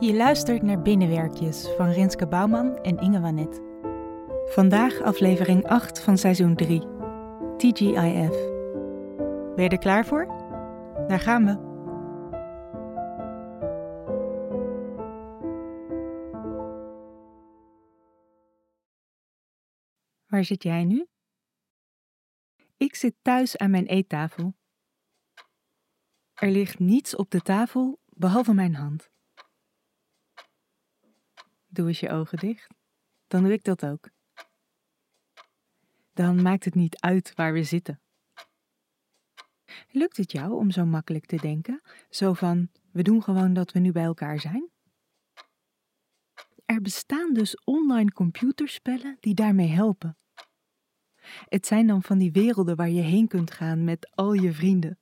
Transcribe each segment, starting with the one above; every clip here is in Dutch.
Je luistert naar Binnenwerkjes van Rinske Bouwman en Inge Wanet. Vandaag aflevering 8 van seizoen 3, TGIF. Ben je er klaar voor? Daar gaan we. Waar zit jij nu? Ik zit thuis aan mijn eettafel. Er ligt niets op de tafel behalve mijn hand. Doe eens je ogen dicht. Dan doe ik dat ook. Dan maakt het niet uit waar we zitten. Lukt het jou om zo makkelijk te denken? Zo van: we doen gewoon dat we nu bij elkaar zijn? Er bestaan dus online computerspellen die daarmee helpen. Het zijn dan van die werelden waar je heen kunt gaan met al je vrienden.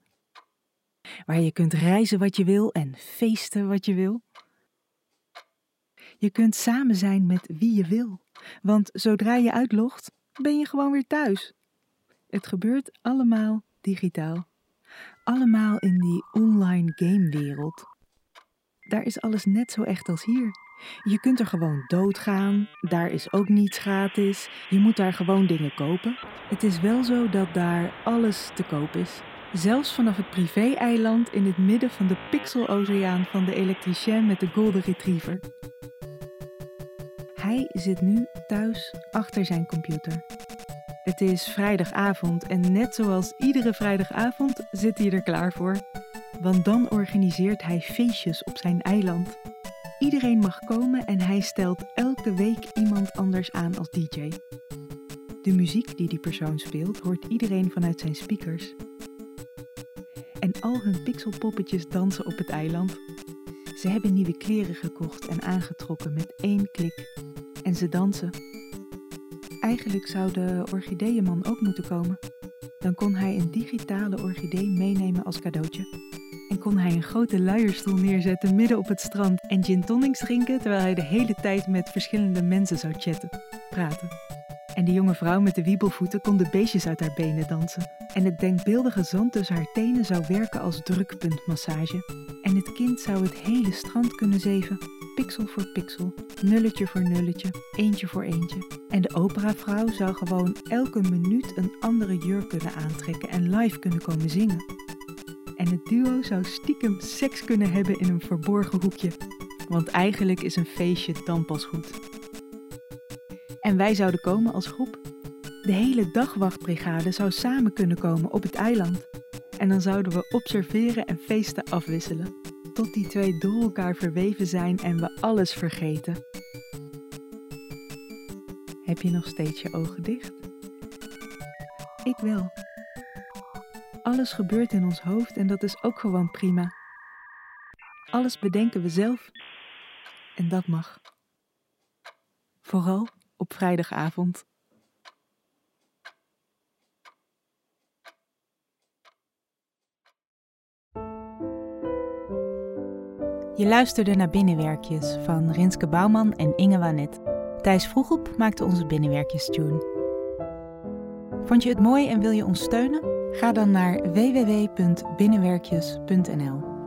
Waar je kunt reizen wat je wil en feesten wat je wil. Je kunt samen zijn met wie je wil, want zodra je uitlogt, ben je gewoon weer thuis. Het gebeurt allemaal digitaal. Allemaal in die online gamewereld. Daar is alles net zo echt als hier. Je kunt er gewoon doodgaan, daar is ook niets gratis. Je moet daar gewoon dingen kopen. Het is wel zo dat daar alles te koop is. Zelfs vanaf het privé-eiland in het midden van de pixeloceaan van de elektricien met de Golden Retriever. Hij zit nu thuis achter zijn computer. Het is vrijdagavond en net zoals iedere vrijdagavond zit hij er klaar voor. Want dan organiseert hij feestjes op zijn eiland. Iedereen mag komen en hij stelt elke week iemand anders aan als DJ. De muziek die die persoon speelt hoort iedereen vanuit zijn speakers. En al hun pixelpoppetjes dansen op het eiland. Ze hebben nieuwe kleren gekocht en aangetrokken met één klik. En ze dansen. Eigenlijk zou de orchideeënman ook moeten komen. Dan kon hij een digitale orchidee meenemen als cadeautje. En kon hij een grote luierstoel neerzetten midden op het strand en gin tonics drinken terwijl hij de hele tijd met verschillende mensen zou chatten, praten. En die jonge vrouw met de wiebelvoeten kon de beestjes uit haar benen dansen. En het denkbeeldige zand tussen haar tenen zou werken als drukpuntmassage. En het kind zou het hele strand kunnen zeven, pixel voor pixel, nulletje voor nulletje, eentje voor eentje. En de operavrouw zou gewoon elke minuut een andere jurk kunnen aantrekken en live kunnen komen zingen. En het duo zou stiekem seks kunnen hebben in een verborgen hoekje. Want eigenlijk is een feestje dan pas goed. En wij zouden komen als groep. De hele dagwachtbrigade zou samen kunnen komen op het eiland. En dan zouden we observeren en feesten afwisselen. Tot die twee door elkaar verweven zijn en we alles vergeten. Heb je nog steeds je ogen dicht? Ik wel. Alles gebeurt in ons hoofd en dat is ook gewoon prima. Alles bedenken we zelf en dat mag. Vooral op vrijdagavond. Je luisterde naar Binnenwerkjes van Rinske Bouwman en Inge Wanet. Thijs Vroegop maakte onze Binnenwerkjes-tune. Vond je het mooi en wil je ons steunen? Ga dan naar www.binnenwerkjes.nl.